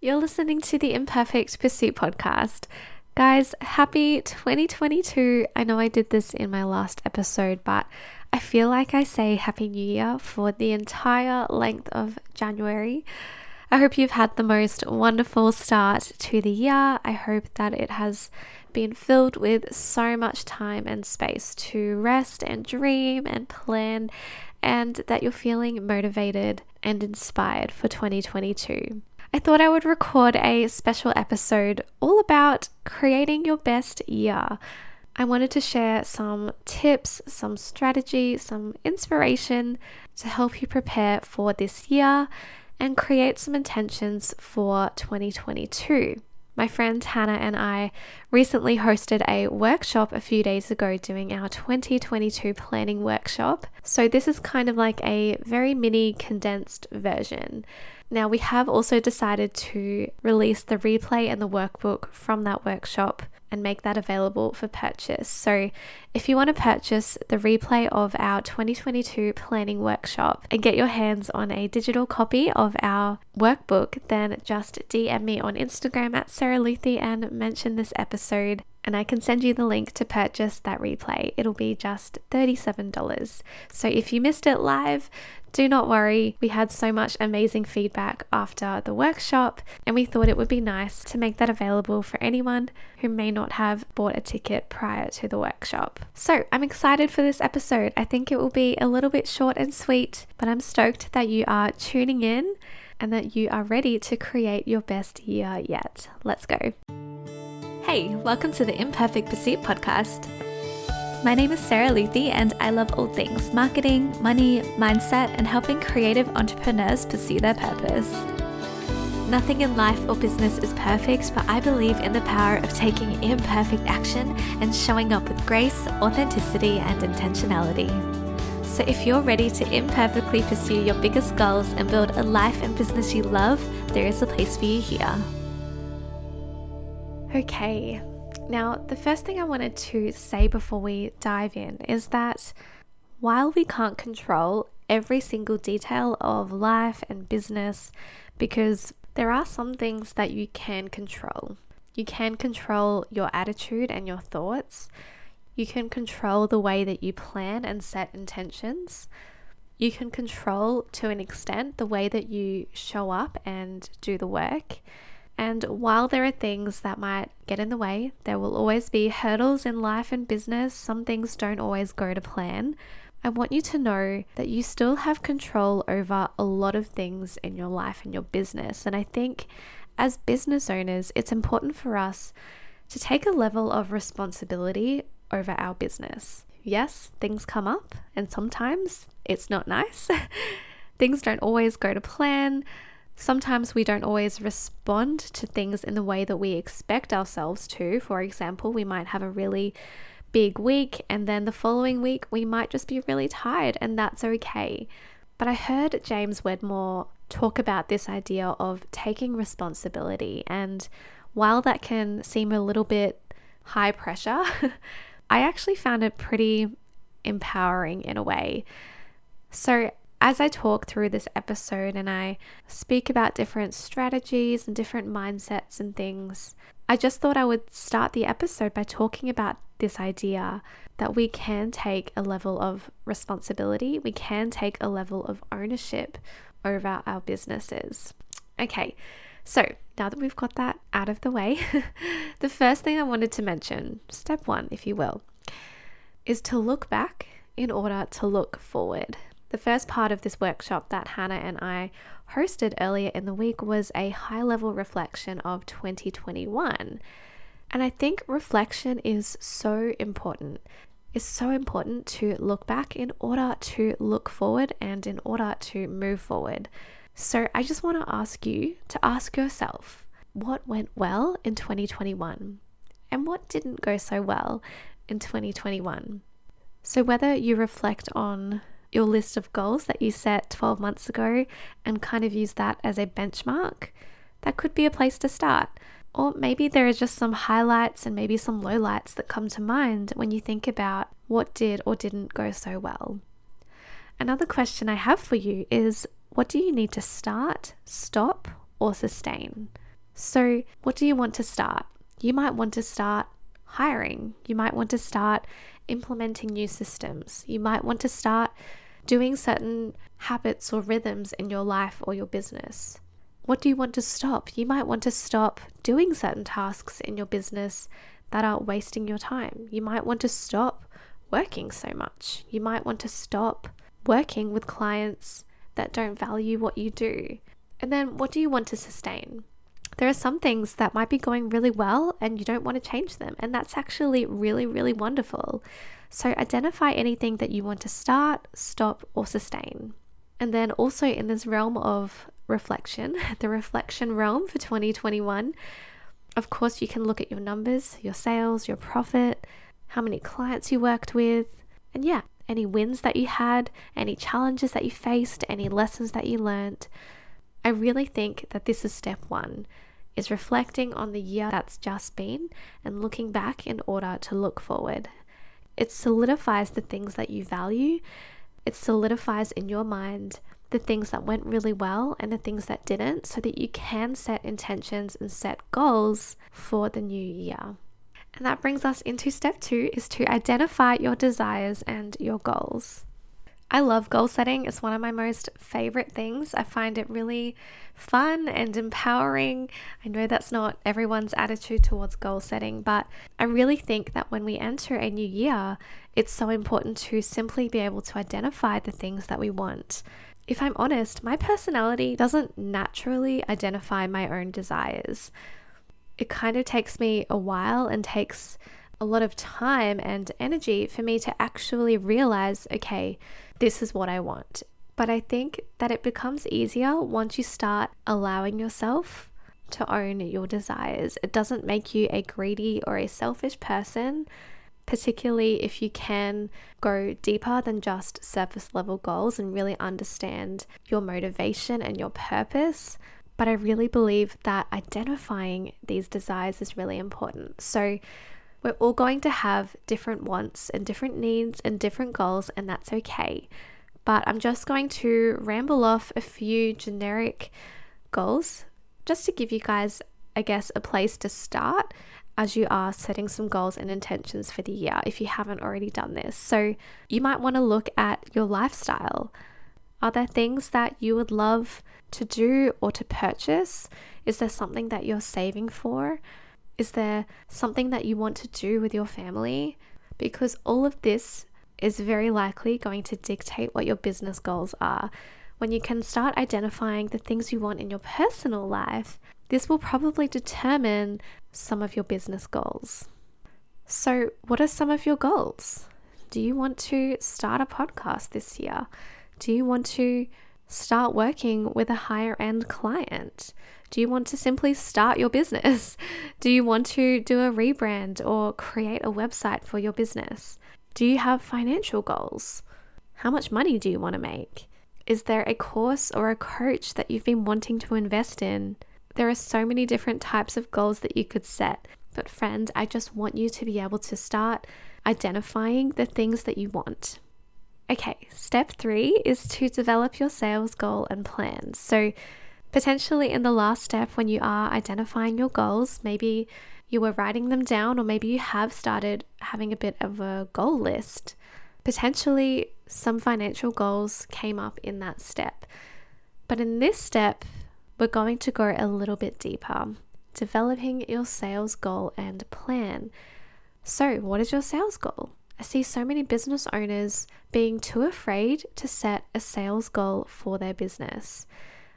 You're listening to the Imperfect Pursuit podcast. Guys, happy 2022. I know I did this in my last episode, but I feel like I say Happy New Year for the entire length of January. I hope you've had the most wonderful start to the year. I hope that it has been filled with so much time and space to rest and dream and plan, and that you're feeling motivated and inspired for 2022. I thought I would record a special episode all about creating your best year. I wanted to share some tips, some strategy, some inspiration to help you prepare for this year and create some intentions for 2022. My friend Hannah and I recently hosted a workshop a few days ago doing our 2022 planning workshop. So, this is kind of like a very mini condensed version. Now, we have also decided to release the replay and the workbook from that workshop and make that available for purchase. So, if you want to purchase the replay of our 2022 planning workshop and get your hands on a digital copy of our workbook, then just DM me on Instagram at Sarah Luthy and mention this episode and I can send you the link to purchase that replay. It'll be just $37. So if you missed it live, do not worry. We had so much amazing feedback after the workshop, and we thought it would be nice to make that available for anyone who may not have bought a ticket prior to the workshop. So I'm excited for this episode. I think it will be a little bit short and sweet, but I'm stoked that you are tuning in and that you are ready to create your best year yet. Let's go. Hey, welcome to the Imperfect Pursuit podcast. My name is Sarah Luthy, and I love all things marketing, money, mindset, and helping creative entrepreneurs pursue their purpose. Nothing in life or business is perfect, but I believe in the power of taking imperfect action and showing up with grace, authenticity, and intentionality. So, if you're ready to imperfectly pursue your biggest goals and build a life and business you love, there is a place for you here. Okay, now the first thing I wanted to say before we dive in is that while we can't control every single detail of life and business, because there are some things that you can control. You can control your attitude and your thoughts. You can control the way that you plan and set intentions. You can control to an extent the way that you show up and do the work. And while there are things that might get in the way, there will always be hurdles in life and business. Some things don't always go to plan. I want you to know that you still have control over a lot of things in your life and your business. And I think as business owners, it's important for us to take a level of responsibility over our business. Yes, things come up, and sometimes it's not nice. things don't always go to plan. Sometimes we don't always respond to things in the way that we expect ourselves to. For example, we might have a really big week, and then the following week we might just be really tired, and that's okay. But I heard James Wedmore talk about this idea of taking responsibility, and while that can seem a little bit high pressure, I actually found it pretty empowering in a way. So, as I talk through this episode and I speak about different strategies and different mindsets and things, I just thought I would start the episode by talking about this idea that we can take a level of responsibility, we can take a level of ownership over our businesses. Okay, so now that we've got that out of the way, the first thing I wanted to mention, step one, if you will, is to look back in order to look forward. The first part of this workshop that Hannah and I hosted earlier in the week was a high level reflection of 2021. And I think reflection is so important. It's so important to look back in order to look forward and in order to move forward. So I just want to ask you to ask yourself what went well in 2021 and what didn't go so well in 2021. So whether you reflect on your list of goals that you set 12 months ago and kind of use that as a benchmark, that could be a place to start. Or maybe there are just some highlights and maybe some lowlights that come to mind when you think about what did or didn't go so well. Another question I have for you is what do you need to start, stop, or sustain? So, what do you want to start? You might want to start hiring. You might want to start implementing new systems. You might want to start doing certain habits or rhythms in your life or your business. What do you want to stop? You might want to stop doing certain tasks in your business that are wasting your time. You might want to stop working so much. You might want to stop working with clients that don't value what you do. And then what do you want to sustain? There are some things that might be going really well and you don't want to change them. And that's actually really, really wonderful. So identify anything that you want to start, stop, or sustain. And then also in this realm of reflection, the reflection realm for 2021. Of course, you can look at your numbers, your sales, your profit, how many clients you worked with, and yeah, any wins that you had, any challenges that you faced, any lessons that you learned. I really think that this is step one is reflecting on the year that's just been and looking back in order to look forward. It solidifies the things that you value. It solidifies in your mind the things that went really well and the things that didn't so that you can set intentions and set goals for the new year. And that brings us into step 2 is to identify your desires and your goals. I love goal setting. It's one of my most favorite things. I find it really fun and empowering. I know that's not everyone's attitude towards goal setting, but I really think that when we enter a new year, it's so important to simply be able to identify the things that we want if I'm honest, my personality doesn't naturally identify my own desires. It kind of takes me a while and takes a lot of time and energy for me to actually realize okay, this is what I want. But I think that it becomes easier once you start allowing yourself to own your desires. It doesn't make you a greedy or a selfish person particularly if you can go deeper than just surface level goals and really understand your motivation and your purpose. But I really believe that identifying these desires is really important. So, we're all going to have different wants and different needs and different goals, and that's okay. But I'm just going to ramble off a few generic goals just to give you guys, I guess, a place to start as you are setting some goals and intentions for the year if you haven't already done this. So, you might want to look at your lifestyle. Are there things that you would love to do or to purchase? Is there something that you're saving for? Is there something that you want to do with your family? Because all of this is very likely going to dictate what your business goals are. When you can start identifying the things you want in your personal life, this will probably determine some of your business goals. So, what are some of your goals? Do you want to start a podcast this year? Do you want to start working with a higher end client? Do you want to simply start your business? Do you want to do a rebrand or create a website for your business? Do you have financial goals? How much money do you want to make? Is there a course or a coach that you've been wanting to invest in? There are so many different types of goals that you could set. But, friend, I just want you to be able to start identifying the things that you want. Okay, step three is to develop your sales goal and plan. So, potentially in the last step, when you are identifying your goals, maybe you were writing them down, or maybe you have started having a bit of a goal list. Potentially, some financial goals came up in that step. But in this step, we're going to go a little bit deeper, developing your sales goal and plan. So, what is your sales goal? I see so many business owners being too afraid to set a sales goal for their business.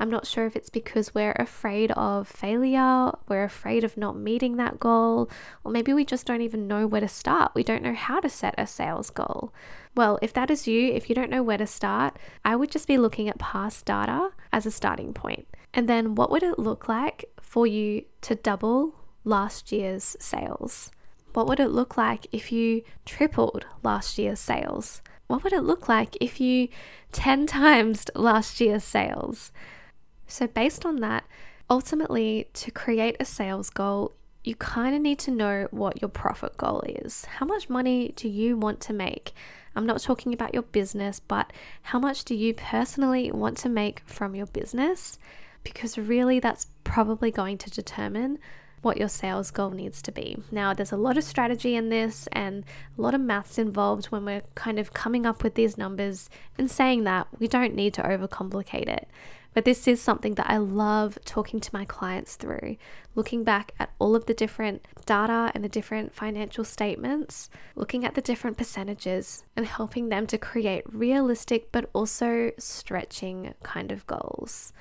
I'm not sure if it's because we're afraid of failure, we're afraid of not meeting that goal, or maybe we just don't even know where to start. We don't know how to set a sales goal. Well, if that is you, if you don't know where to start, I would just be looking at past data as a starting point. And then what would it look like for you to double last year's sales? What would it look like if you tripled last year's sales? What would it look like if you 10 times last year's sales? So, based on that, ultimately, to create a sales goal, you kind of need to know what your profit goal is. How much money do you want to make? I'm not talking about your business, but how much do you personally want to make from your business? because really that's probably going to determine what your sales goal needs to be. Now, there's a lot of strategy in this and a lot of maths involved when we're kind of coming up with these numbers and saying that we don't need to overcomplicate it. But this is something that I love talking to my clients through, looking back at all of the different data and the different financial statements, looking at the different percentages, and helping them to create realistic but also stretching kind of goals.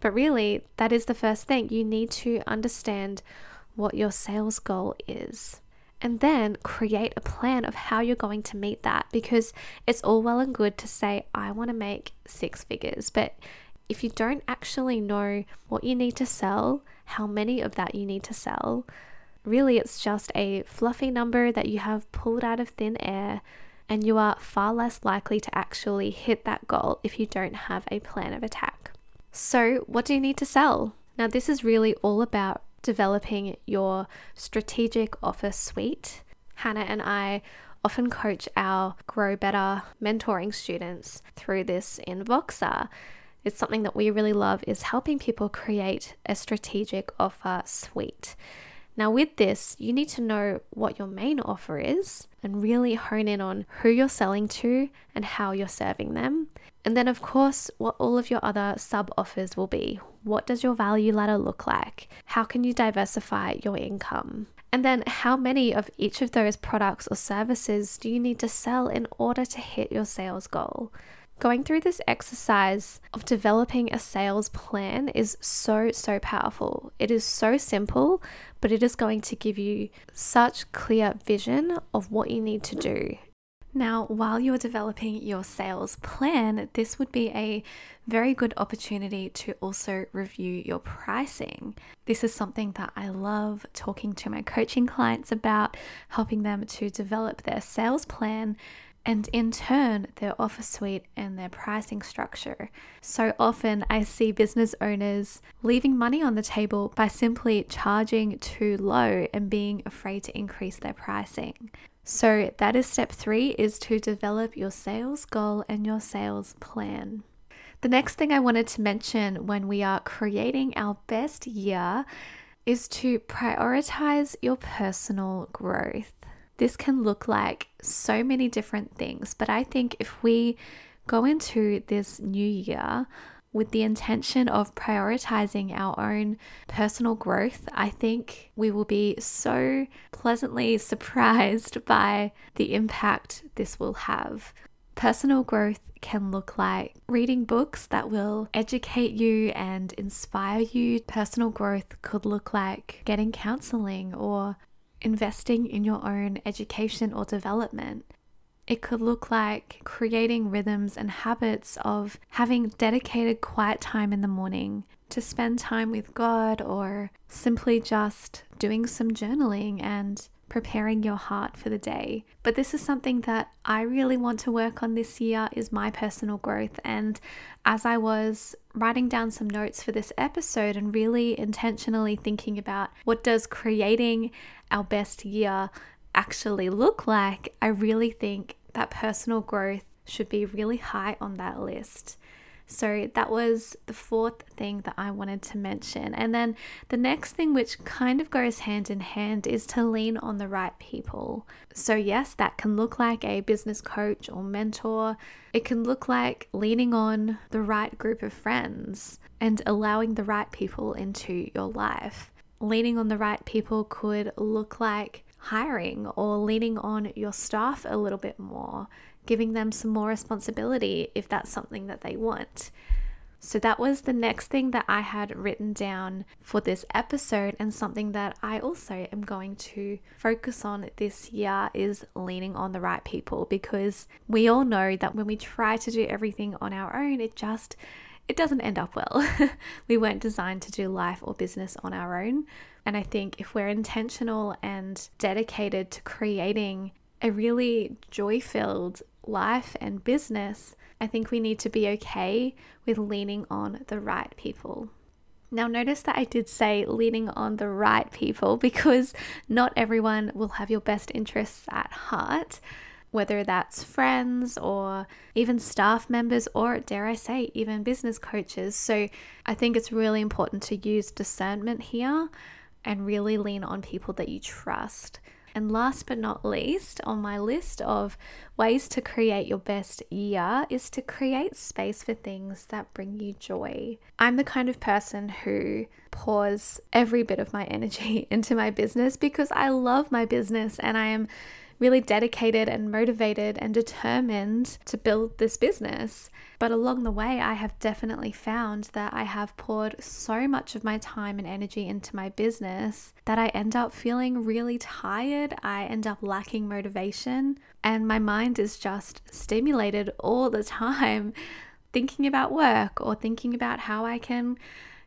But really, that is the first thing. You need to understand what your sales goal is. And then create a plan of how you're going to meet that because it's all well and good to say, I want to make six figures. But if you don't actually know what you need to sell, how many of that you need to sell, really it's just a fluffy number that you have pulled out of thin air. And you are far less likely to actually hit that goal if you don't have a plan of attack. So, what do you need to sell? Now, this is really all about developing your strategic offer suite. Hannah and I often coach our Grow Better mentoring students through this in Voxer. It's something that we really love is helping people create a strategic offer suite. Now, with this, you need to know what your main offer is and really hone in on who you're selling to and how you're serving them. And then, of course, what all of your other sub offers will be. What does your value ladder look like? How can you diversify your income? And then, how many of each of those products or services do you need to sell in order to hit your sales goal? Going through this exercise of developing a sales plan is so, so powerful. It is so simple, but it is going to give you such clear vision of what you need to do. Now, while you're developing your sales plan, this would be a very good opportunity to also review your pricing. This is something that I love talking to my coaching clients about, helping them to develop their sales plan and in turn their offer suite and their pricing structure. So often I see business owners leaving money on the table by simply charging too low and being afraid to increase their pricing. So that is step 3 is to develop your sales goal and your sales plan. The next thing I wanted to mention when we are creating our best year is to prioritize your personal growth. This can look like so many different things, but I think if we go into this new year with the intention of prioritizing our own personal growth, I think we will be so pleasantly surprised by the impact this will have. Personal growth can look like reading books that will educate you and inspire you. Personal growth could look like getting counseling or investing in your own education or development. It could look like creating rhythms and habits of having dedicated quiet time in the morning to spend time with God or simply just doing some journaling and preparing your heart for the day. But this is something that I really want to work on this year is my personal growth and as I was writing down some notes for this episode and really intentionally thinking about what does creating our best year actually look like, I really think that personal growth should be really high on that list. So that was the fourth thing that I wanted to mention. And then the next thing, which kind of goes hand in hand, is to lean on the right people. So, yes, that can look like a business coach or mentor. It can look like leaning on the right group of friends and allowing the right people into your life. Leaning on the right people could look like hiring or leaning on your staff a little bit more giving them some more responsibility if that's something that they want. So, that was the next thing that I had written down for this episode, and something that I also am going to focus on this year is leaning on the right people because we all know that when we try to do everything on our own, it just it doesn't end up well. we weren't designed to do life or business on our own. And I think if we're intentional and dedicated to creating a really joy filled life and business, I think we need to be okay with leaning on the right people. Now, notice that I did say leaning on the right people because not everyone will have your best interests at heart. whether that's friends or even staff members, or dare I say, even business coaches. So I think it's really important to use discernment here and really lean on people that you trust. And last but not least, on my list of ways to create your best year is to create space for things that bring you joy. I'm the kind of person who pours every bit of my energy into my business because I love my business and I am really dedicated and motivated and determined to build this business. But along the way, I have definitely found that I have poured so much of my time and energy into my business that I end up feeling really tired. I end up lacking motivation, and my mind is just stimulated all the time, thinking about work or thinking about how I can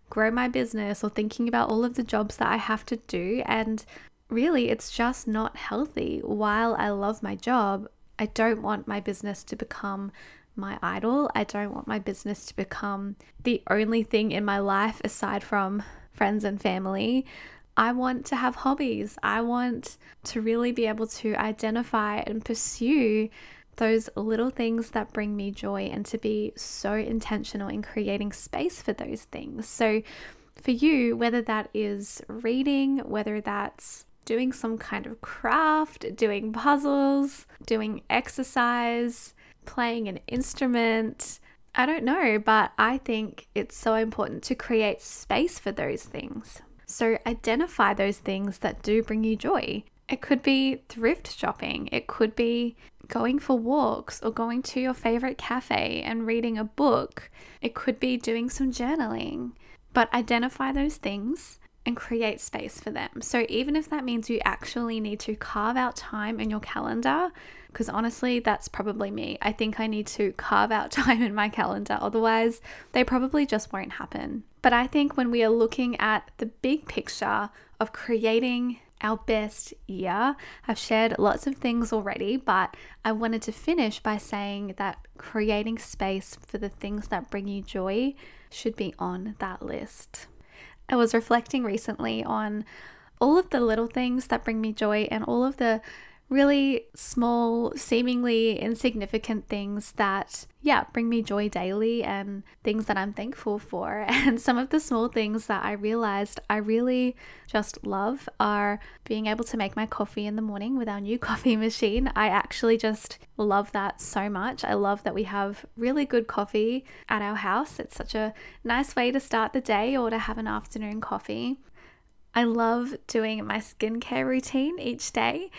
grow my business or thinking about all of the jobs that I have to do. And really, it's just not healthy. While I love my job, I don't want my business to become my idol. I don't want my business to become the only thing in my life aside from friends and family. I want to have hobbies. I want to really be able to identify and pursue those little things that bring me joy and to be so intentional in creating space for those things. So, for you, whether that is reading, whether that's doing some kind of craft, doing puzzles, doing exercise, playing an instrument. I don't know, but I think it's so important to create space for those things. So identify those things that do bring you joy. It could be thrift shopping, it could be going for walks or going to your favorite cafe and reading a book, it could be doing some journaling. But identify those things and create space for them. So, even if that means you actually need to carve out time in your calendar, because honestly, that's probably me. I think I need to carve out time in my calendar, otherwise, they probably just won't happen. But I think when we are looking at the big picture of creating our best year. I've shared lots of things already, but I wanted to finish by saying that creating space for the things that bring you joy should be on that list. I was reflecting recently on all of the little things that bring me joy and all of the really small, seemingly insignificant things that, yeah, bring me joy daily and things that I'm thankful for. And some of the small things that I realized I really just love are being able to make my coffee in the morning with our new coffee machine. I actually just love that so much. I love that we have really good coffee at our house. It's such a nice way to start the day or to have an afternoon coffee. I love doing my skincare routine each day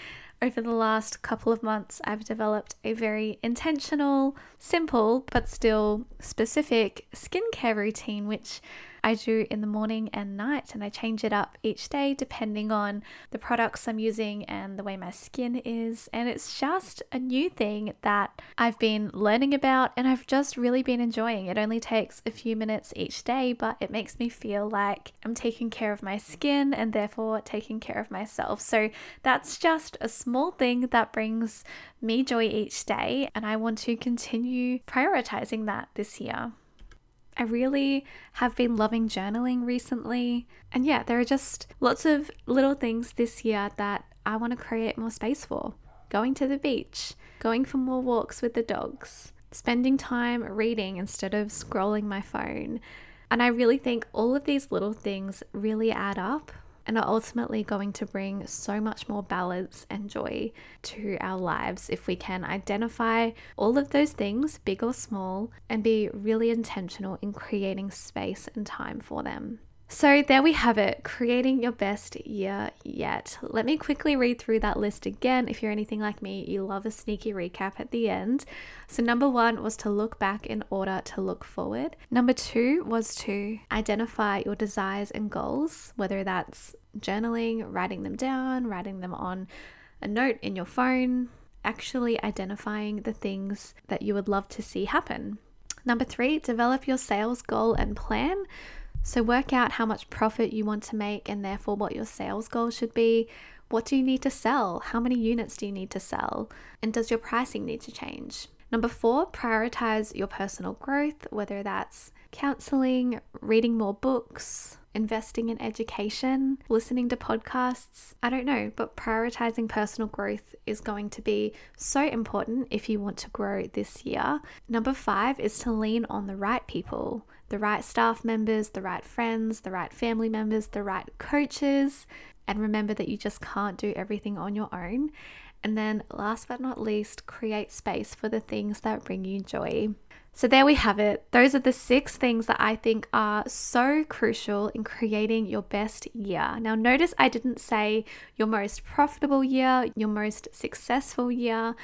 over the last couple of months, I've developed a very intentional, simple, but still specific skincare routine, which I do in the morning and night, and I change it up each day depending on the products I'm using and the way my skin is. And it's just a new thing that I've been learning about and I've just really been enjoying. It only takes a few minutes each day, but it makes me feel like I'm taking care of my skin and therefore taking care of myself. So that's just a small thing that brings me joy each day, and I want to continue prioritizing that this year. I really have been loving journaling recently. And yeah, there are just lots of little things this year that I want to create more space for. Going to the beach, going for more walks with the dogs, spending time reading instead of scrolling my phone. And I really think all of these little things really add up and are ultimately going to bring so much more balance and joy to our lives if we can identify all of those things, big or small, and be really intentional in creating space and time for them. So, there we have it, creating your best year yet. Let me quickly read through that list again. If you're anything like me, you love a sneaky recap at the end. So, number one was to look back in order to look forward. Number two was to identify your desires and goals, whether that's journaling, writing them down, writing them on a note in your phone, actually identifying the things that you would love to see happen. Number three, develop your sales goal and plan. So, work out how much profit you want to make and therefore what your sales goal should be. What do you need to sell? How many units do you need to sell? And does your pricing need to change? Number four, prioritize your personal growth, whether that's counseling, reading more books, investing in education, listening to podcasts. I don't know, but prioritizing personal growth is going to be so important if you want to grow this year. Number five is to lean on the right people the right staff members, the right friends, the right family members, the right coaches. And remember that you just can't do everything on your own. And then, last but not least, create space for the things that bring you joy. So, there we have it. Those are the six things that I think are so crucial in creating your best year. Now, notice I didn't say your most profitable year, your most successful year,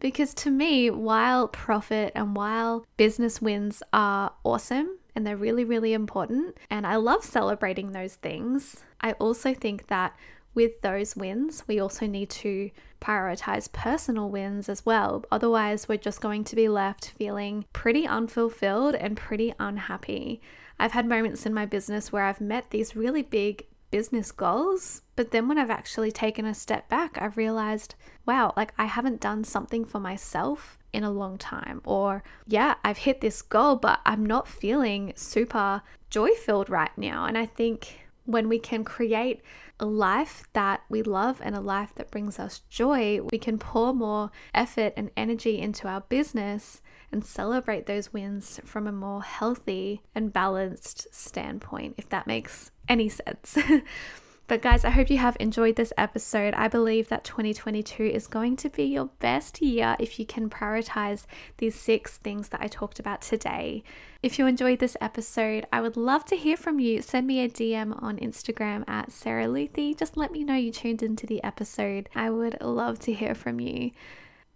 because to me, while profit and while business wins are awesome, and they're really, really important. And I love celebrating those things. I also think that with those wins, we also need to prioritize personal wins as well. Otherwise, we're just going to be left feeling pretty unfulfilled and pretty unhappy. I've had moments in my business where I've met these really big business goals, but then when I've actually taken a step back, I've realized, wow, like I haven't done something for myself in a long time. Or, yeah, I've hit this goal, but I'm not feeling super joy filled right now. And I think when we can create a life that we love and a life that brings us joy, we can pour more effort and energy into our business and celebrate those wins from a more healthy and balanced standpoint, if that makes any sense. But, guys, I hope you have enjoyed this episode. I believe that 2022 is going to be your best year if you can prioritize these six things that I talked about today. If you enjoyed this episode, I would love to hear from you. Send me a DM on Instagram at Sarah Luthy. Just let me know you tuned into the episode. I would love to hear from you.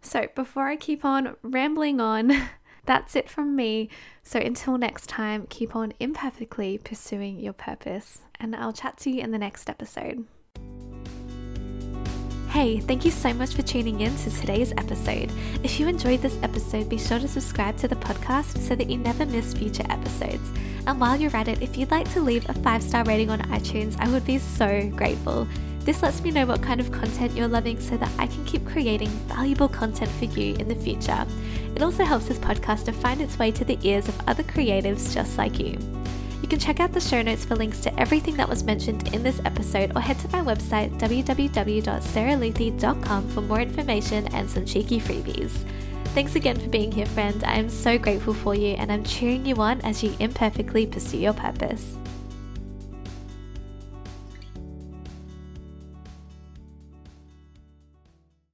So, before I keep on rambling on, That's it from me. So until next time, keep on imperfectly pursuing your purpose, and I'll chat to you in the next episode. Hey, thank you so much for tuning in to today's episode. If you enjoyed this episode, be sure to subscribe to the podcast so that you never miss future episodes. And while you're at it, if you'd like to leave a five star rating on iTunes, I would be so grateful. This lets me know what kind of content you're loving so that I can keep creating valuable content for you in the future. It also helps this podcast to find its way to the ears of other creatives just like you. You can check out the show notes for links to everything that was mentioned in this episode or head to my website www.sarahluthy.com for more information and some cheeky freebies. Thanks again for being here, friend. I am so grateful for you and I'm cheering you on as you imperfectly pursue your purpose.